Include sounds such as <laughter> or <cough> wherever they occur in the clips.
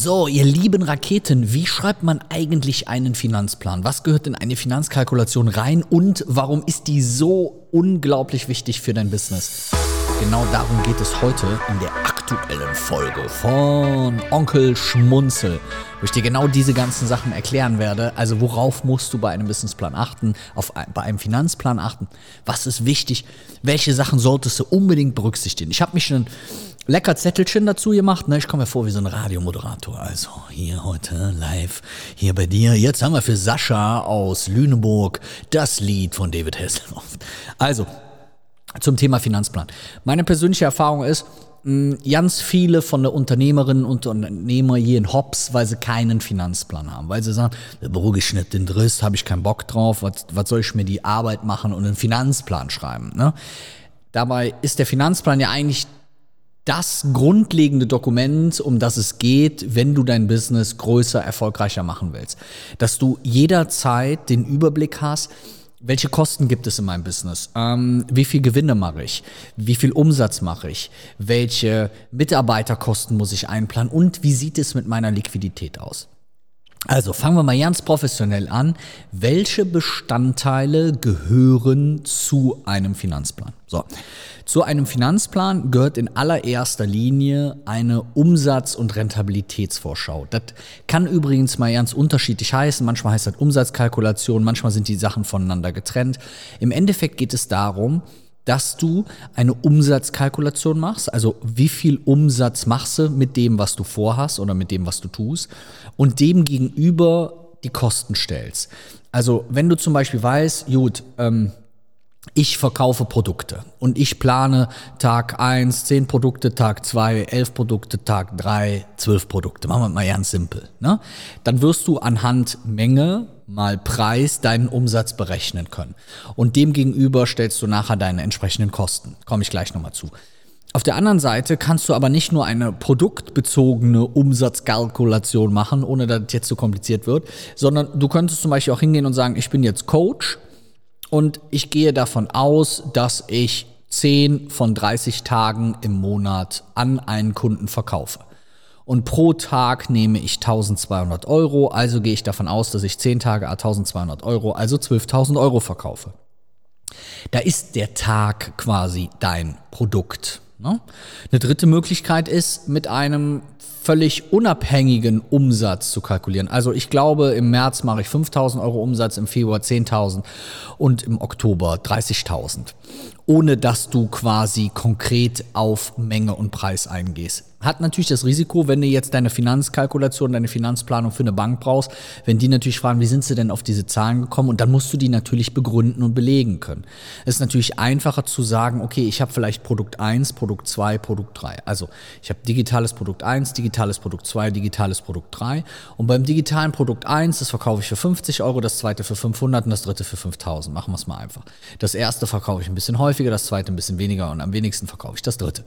So, ihr lieben Raketen, wie schreibt man eigentlich einen Finanzplan? Was gehört in eine Finanzkalkulation rein und warum ist die so unglaublich wichtig für dein Business? Genau darum geht es heute in der aktuellen Folge von Onkel Schmunzel, wo ich dir genau diese ganzen Sachen erklären werde. Also worauf musst du bei einem Businessplan achten, auf, bei einem Finanzplan achten, was ist wichtig, welche Sachen solltest du unbedingt berücksichtigen. Ich habe mich schon lecker Zettelchen dazu gemacht. Ne? Ich komme mir vor wie so ein Radiomoderator. Also hier heute live, hier bei dir. Jetzt haben wir für Sascha aus Lüneburg das Lied von David Hasselhoff. Also, zum Thema Finanzplan. Meine persönliche Erfahrung ist, ganz viele von der Unternehmerinnen und Unternehmer hier in Hops, weil sie keinen Finanzplan haben, weil sie sagen, der Bürogeschnitt, den Driss, habe ich keinen Bock drauf, was, was soll ich mir die Arbeit machen und einen Finanzplan schreiben. Ne? Dabei ist der Finanzplan ja eigentlich das grundlegende Dokument, um das es geht, wenn du dein Business größer, erfolgreicher machen willst. Dass du jederzeit den Überblick hast, welche Kosten gibt es in meinem Business? Ähm, wie viel Gewinne mache ich? Wie viel Umsatz mache ich? Welche Mitarbeiterkosten muss ich einplanen? Und wie sieht es mit meiner Liquidität aus? Also fangen wir mal ganz professionell an. Welche Bestandteile gehören zu einem Finanzplan? So, zu einem Finanzplan gehört in allererster Linie eine Umsatz- und Rentabilitätsvorschau. Das kann übrigens mal ganz unterschiedlich heißen. Manchmal heißt das Umsatzkalkulation, manchmal sind die Sachen voneinander getrennt. Im Endeffekt geht es darum, dass du eine Umsatzkalkulation machst, also wie viel Umsatz machst du mit dem, was du vorhast oder mit dem, was du tust und dem gegenüber die Kosten stellst. Also wenn du zum Beispiel weißt, gut, ähm, ich verkaufe Produkte und ich plane Tag 1 10 Produkte, Tag 2 11 Produkte, Tag 3 12 Produkte. Machen wir mal ganz simpel. Ne? Dann wirst du anhand Menge mal Preis deinen Umsatz berechnen können. Und dem gegenüber stellst du nachher deine entsprechenden Kosten. Komme ich gleich nochmal zu. Auf der anderen Seite kannst du aber nicht nur eine produktbezogene Umsatzkalkulation machen, ohne dass es jetzt zu kompliziert wird, sondern du könntest zum Beispiel auch hingehen und sagen, ich bin jetzt Coach und ich gehe davon aus, dass ich 10 von 30 Tagen im Monat an einen Kunden verkaufe und pro Tag nehme ich 1200 Euro, also gehe ich davon aus, dass ich 10 Tage 1200 Euro, also 12.000 Euro verkaufe. Da ist der Tag quasi dein Produkt. Ne? Eine dritte Möglichkeit ist, mit einem völlig unabhängigen Umsatz zu kalkulieren. Also ich glaube, im März mache ich 5000 Euro Umsatz, im Februar 10.000 und im Oktober 30.000, ohne dass du quasi konkret auf Menge und Preis eingehst hat natürlich das Risiko, wenn du jetzt deine Finanzkalkulation, deine Finanzplanung für eine Bank brauchst, wenn die natürlich fragen, wie sind sie denn auf diese Zahlen gekommen und dann musst du die natürlich begründen und belegen können. Es ist natürlich einfacher zu sagen, okay, ich habe vielleicht Produkt 1, Produkt 2, Produkt 3. Also ich habe digitales Produkt 1, digitales Produkt 2, digitales Produkt 3 und beim digitalen Produkt 1, das verkaufe ich für 50 Euro, das zweite für 500 und das dritte für 5000. Machen wir es mal einfach. Das erste verkaufe ich ein bisschen häufiger, das zweite ein bisschen weniger und am wenigsten verkaufe ich das dritte.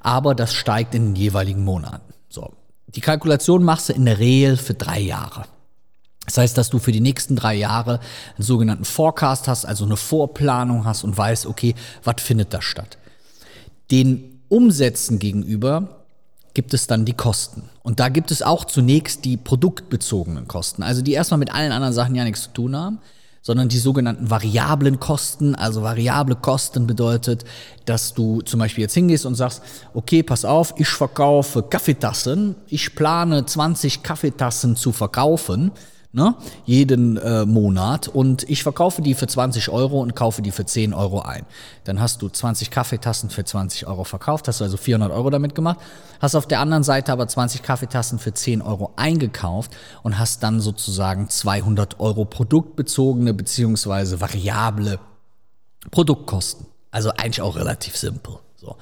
Aber das steigt in den jeweiligen Monaten. So. Die Kalkulation machst du in der Regel für drei Jahre. Das heißt, dass du für die nächsten drei Jahre einen sogenannten Forecast hast, also eine Vorplanung hast und weißt, okay, was findet da statt. Den Umsätzen gegenüber gibt es dann die Kosten. Und da gibt es auch zunächst die produktbezogenen Kosten, also die erstmal mit allen anderen Sachen ja nichts zu tun haben sondern die sogenannten variablen Kosten. Also variable Kosten bedeutet, dass du zum Beispiel jetzt hingehst und sagst, okay, pass auf, ich verkaufe Kaffeetassen, ich plane 20 Kaffeetassen zu verkaufen ne, jeden äh, Monat und ich verkaufe die für 20 Euro und kaufe die für 10 Euro ein. Dann hast du 20 Kaffeetassen für 20 Euro verkauft, hast du also 400 Euro damit gemacht, hast auf der anderen Seite aber 20 Kaffeetassen für 10 Euro eingekauft und hast dann sozusagen 200 Euro produktbezogene beziehungsweise variable Produktkosten. Also eigentlich auch relativ simpel. So.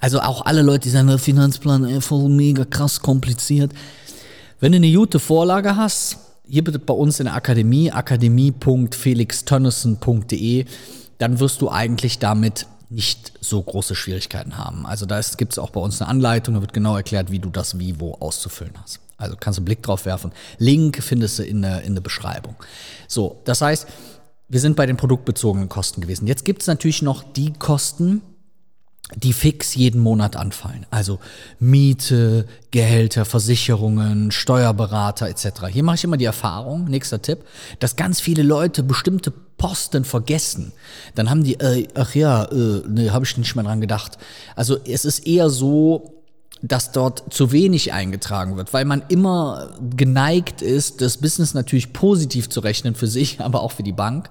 Also auch alle Leute, die sagen, der Finanzplan ey, voll mega krass kompliziert. Wenn du eine gute Vorlage hast, hier bitte bei uns in der Akademie, akademie.felixtönnissen.de, dann wirst du eigentlich damit nicht so große Schwierigkeiten haben. Also da gibt es auch bei uns eine Anleitung, da wird genau erklärt, wie du das wie wo auszufüllen hast. Also kannst du einen Blick drauf werfen. Link findest du in der, in der Beschreibung. So, das heißt, wir sind bei den produktbezogenen Kosten gewesen. Jetzt gibt es natürlich noch die Kosten, die fix jeden Monat anfallen. Also Miete, Gehälter, Versicherungen, Steuerberater etc. Hier mache ich immer die Erfahrung, nächster Tipp, dass ganz viele Leute bestimmte Posten vergessen. Dann haben die, äh, ach ja, äh, ne, habe ich nicht mehr dran gedacht. Also es ist eher so, dass dort zu wenig eingetragen wird, weil man immer geneigt ist, das Business natürlich positiv zu rechnen für sich, <laughs> aber auch für die Bank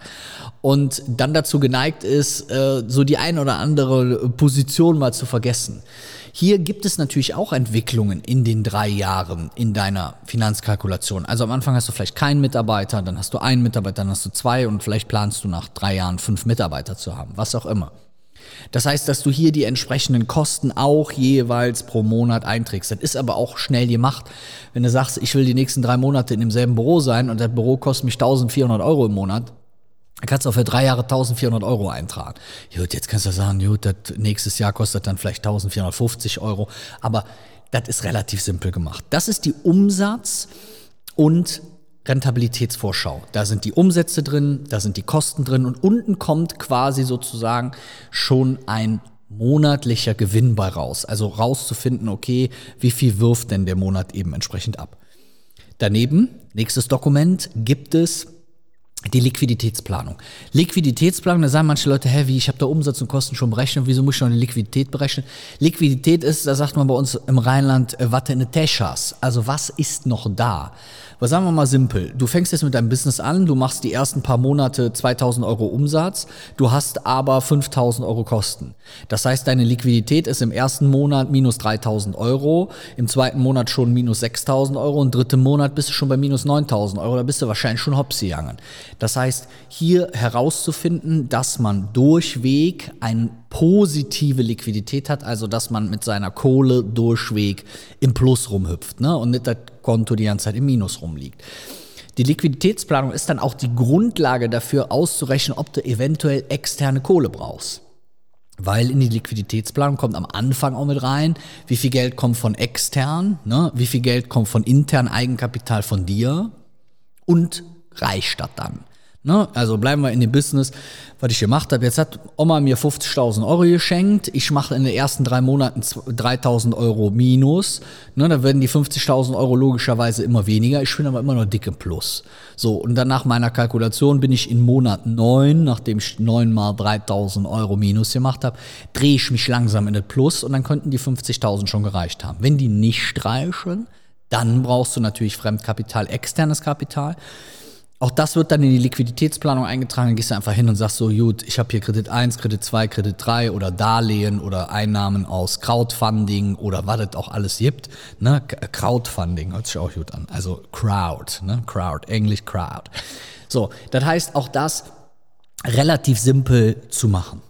und dann dazu geneigt ist, äh, so die ein oder andere Position mal zu vergessen. Hier gibt es natürlich auch Entwicklungen in den drei Jahren in deiner Finanzkalkulation. Also am Anfang hast du vielleicht keinen Mitarbeiter, dann hast du einen Mitarbeiter, dann hast du zwei und vielleicht planst du nach drei Jahren fünf Mitarbeiter zu haben, was auch immer. Das heißt, dass du hier die entsprechenden Kosten auch jeweils pro Monat einträgst. Das ist aber auch schnell gemacht. Wenn du sagst, ich will die nächsten drei Monate in demselben Büro sein und das Büro kostet mich 1400 Euro im Monat, dann kannst du auch für drei Jahre 1400 Euro eintragen. Gut, jetzt kannst du sagen, gut, das nächstes Jahr kostet dann vielleicht 1450 Euro. Aber das ist relativ simpel gemacht. Das ist die Umsatz- und Rentabilitätsvorschau. Da sind die Umsätze drin, da sind die Kosten drin und unten kommt quasi sozusagen schon ein monatlicher Gewinn bei raus. Also rauszufinden, okay, wie viel wirft denn der Monat eben entsprechend ab. Daneben, nächstes Dokument, gibt es die Liquiditätsplanung. Liquiditätsplanung, da sagen manche Leute, hä, wie, ich habe da Umsatz und Kosten schon berechnet, wieso muss ich noch eine Liquidität berechnen? Liquidität ist, da sagt man bei uns im Rheinland, äh, Watte in Teschas. Also was ist noch da? Was sagen wir mal simpel. Du fängst jetzt mit deinem Business an, du machst die ersten paar Monate 2000 Euro Umsatz, du hast aber 5000 Euro Kosten. Das heißt, deine Liquidität ist im ersten Monat minus 3000 Euro, im zweiten Monat schon minus 6000 Euro und im dritten Monat bist du schon bei minus 9000 Euro, da bist du wahrscheinlich schon hopsi gegangen. Das heißt, hier herauszufinden, dass man durchweg eine positive Liquidität hat, also dass man mit seiner Kohle durchweg im Plus rumhüpft ne? und nicht das Konto die ganze Zeit im Minus rumliegt. Die Liquiditätsplanung ist dann auch die Grundlage dafür auszurechnen, ob du eventuell externe Kohle brauchst. Weil in die Liquiditätsplanung kommt am Anfang auch mit rein, wie viel Geld kommt von extern, ne? wie viel Geld kommt von intern Eigenkapital von dir und reicht das dann. Ne? Also bleiben wir in dem Business, was ich gemacht habe. Jetzt hat Oma mir 50.000 Euro geschenkt. Ich mache in den ersten drei Monaten 3.000 Euro minus. Ne? Da werden die 50.000 Euro logischerweise immer weniger. Ich bin aber immer noch dicke Plus. So, und dann nach meiner Kalkulation bin ich in Monat 9, nachdem ich 9 mal 3.000 Euro minus gemacht habe, drehe ich mich langsam in das Plus und dann könnten die 50.000 schon gereicht haben. Wenn die nicht reichen, dann brauchst du natürlich Fremdkapital, externes Kapital. Auch das wird dann in die Liquiditätsplanung eingetragen. Dann gehst du einfach hin und sagst so, gut, ich habe hier Kredit 1, Kredit 2, Kredit 3 oder Darlehen oder Einnahmen aus Crowdfunding oder was es auch alles gibt. Ne? Crowdfunding hört sich auch gut an. Also Crowd, ne? Crowd, Englisch Crowd. So, das heißt auch das relativ simpel zu machen.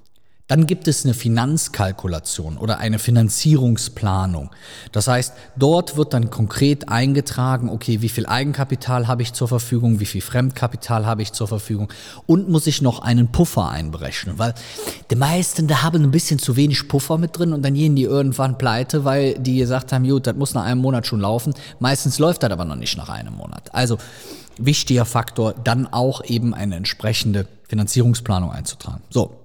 Dann gibt es eine Finanzkalkulation oder eine Finanzierungsplanung. Das heißt, dort wird dann konkret eingetragen, okay, wie viel Eigenkapital habe ich zur Verfügung, wie viel Fremdkapital habe ich zur Verfügung und muss ich noch einen Puffer einberechnen, weil die meisten, da haben ein bisschen zu wenig Puffer mit drin und dann gehen die irgendwann pleite, weil die gesagt haben, gut, das muss nach einem Monat schon laufen. Meistens läuft das aber noch nicht nach einem Monat. Also wichtiger Faktor, dann auch eben eine entsprechende Finanzierungsplanung einzutragen. So,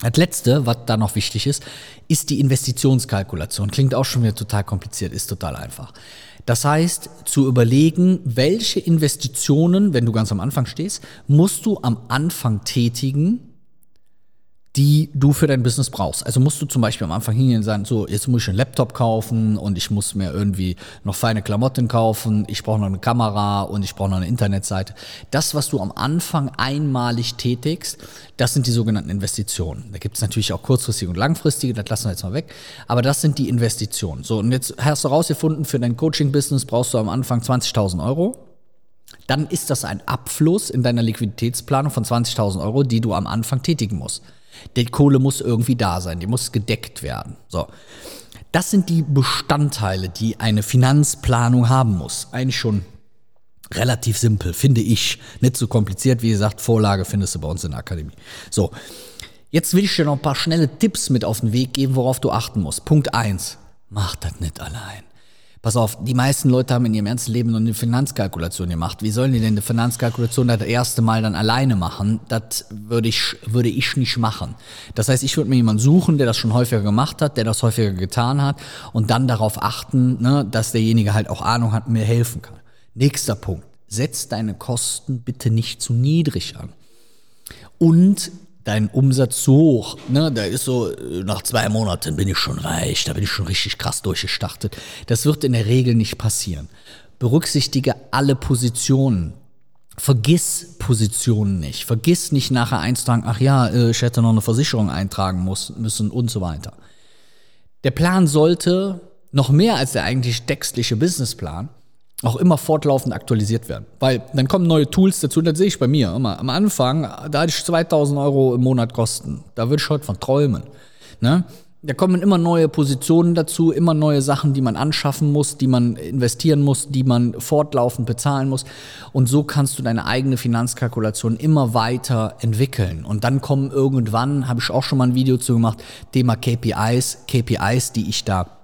das letzte, was da noch wichtig ist, ist die Investitionskalkulation. Klingt auch schon wieder total kompliziert, ist total einfach. Das heißt, zu überlegen, welche Investitionen, wenn du ganz am Anfang stehst, musst du am Anfang tätigen, die du für dein Business brauchst. Also musst du zum Beispiel am Anfang hingehen und sagen, so, jetzt muss ich einen Laptop kaufen und ich muss mir irgendwie noch feine Klamotten kaufen, ich brauche noch eine Kamera und ich brauche noch eine Internetseite. Das, was du am Anfang einmalig tätigst, das sind die sogenannten Investitionen. Da gibt es natürlich auch kurzfristige und langfristige, das lassen wir jetzt mal weg, aber das sind die Investitionen. So, und jetzt hast du rausgefunden, für dein Coaching-Business brauchst du am Anfang 20.000 Euro dann ist das ein Abfluss in deiner Liquiditätsplanung von 20.000 Euro, die du am Anfang tätigen musst. Die Kohle muss irgendwie da sein, die muss gedeckt werden. So. Das sind die Bestandteile, die eine Finanzplanung haben muss. Eigentlich schon relativ simpel, finde ich. Nicht so kompliziert, wie gesagt, Vorlage findest du bei uns in der Akademie. So, jetzt will ich dir noch ein paar schnelle Tipps mit auf den Weg geben, worauf du achten musst. Punkt eins: Mach das nicht allein. Pass auf, die meisten Leute haben in ihrem ganzen Leben noch eine Finanzkalkulation gemacht. Wie sollen die denn eine Finanzkalkulation das erste Mal dann alleine machen? Das würde ich, würde ich nicht machen. Das heißt, ich würde mir jemanden suchen, der das schon häufiger gemacht hat, der das häufiger getan hat und dann darauf achten, ne, dass derjenige halt auch Ahnung hat und mir helfen kann. Nächster Punkt. Setz deine Kosten bitte nicht zu niedrig an. Und dein Umsatz so hoch. Ne? Da ist so, äh, nach zwei Monaten bin ich schon reich, da bin ich schon richtig krass durchgestartet. Das wird in der Regel nicht passieren. Berücksichtige alle Positionen. Vergiss Positionen nicht. Vergiss nicht nachher einzutragen, ach ja, äh, ich hätte noch eine Versicherung eintragen müssen und so weiter. Der Plan sollte noch mehr als der eigentlich textliche Businessplan auch immer fortlaufend aktualisiert werden. Weil dann kommen neue Tools dazu, das sehe ich bei mir immer. Am Anfang, da hatte ich 2000 Euro im Monat Kosten. Da würde ich heute von träumen. Ne? Da kommen immer neue Positionen dazu, immer neue Sachen, die man anschaffen muss, die man investieren muss, die man fortlaufend bezahlen muss. Und so kannst du deine eigene Finanzkalkulation immer weiter entwickeln. Und dann kommen irgendwann, habe ich auch schon mal ein Video zu gemacht, Thema KPIs, KPIs, die ich da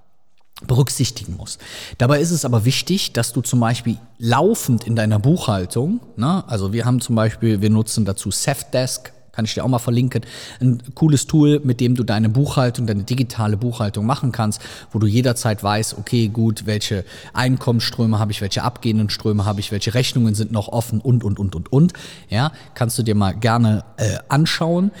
berücksichtigen muss. Dabei ist es aber wichtig, dass du zum Beispiel laufend in deiner Buchhaltung, ne, also wir haben zum Beispiel, wir nutzen dazu Safdesk, kann ich dir auch mal verlinken, ein cooles Tool, mit dem du deine Buchhaltung, deine digitale Buchhaltung machen kannst, wo du jederzeit weißt, okay, gut, welche Einkommensströme habe ich, welche abgehenden Ströme habe ich, welche Rechnungen sind noch offen und, und, und, und, und. Ja, kannst du dir mal gerne äh, anschauen.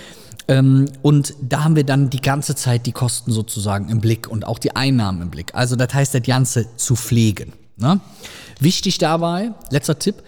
Ähm, und da haben wir dann die ganze Zeit die Kosten sozusagen im Blick und auch die Einnahmen im Blick. Also das heißt, das Ganze zu pflegen. Ne? Wichtig dabei, letzter Tipp,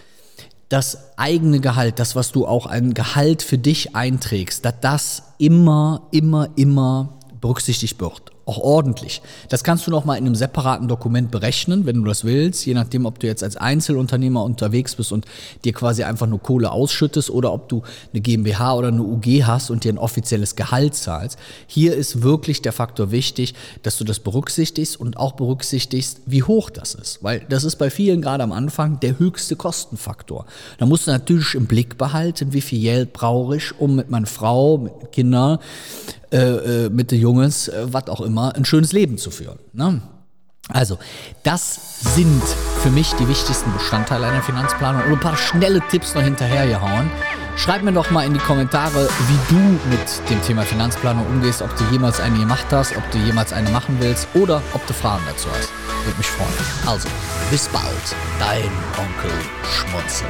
das eigene Gehalt, das, was du auch ein Gehalt für dich einträgst, dass das immer, immer, immer berücksichtigt wird auch ordentlich. Das kannst du noch mal in einem separaten Dokument berechnen, wenn du das willst, je nachdem, ob du jetzt als Einzelunternehmer unterwegs bist und dir quasi einfach nur Kohle ausschüttest oder ob du eine GmbH oder eine UG hast und dir ein offizielles Gehalt zahlst. Hier ist wirklich der Faktor wichtig, dass du das berücksichtigst und auch berücksichtigst, wie hoch das ist, weil das ist bei vielen gerade am Anfang der höchste Kostenfaktor. Da musst du natürlich im Blick behalten, wie viel Geld brauche ich, um mit meiner Frau, mit Kindern äh, mit den Jungs, äh, was auch immer, ein schönes Leben zu führen. Ne? Also, das sind für mich die wichtigsten Bestandteile einer Finanzplanung und ein paar schnelle Tipps noch hinterhergehauen. Schreib mir doch mal in die Kommentare, wie du mit dem Thema Finanzplanung umgehst, ob du jemals eine gemacht hast, ob du jemals eine machen willst oder ob du Fragen dazu hast. Würde mich freuen. Also, bis bald, dein Onkel Schmunzel.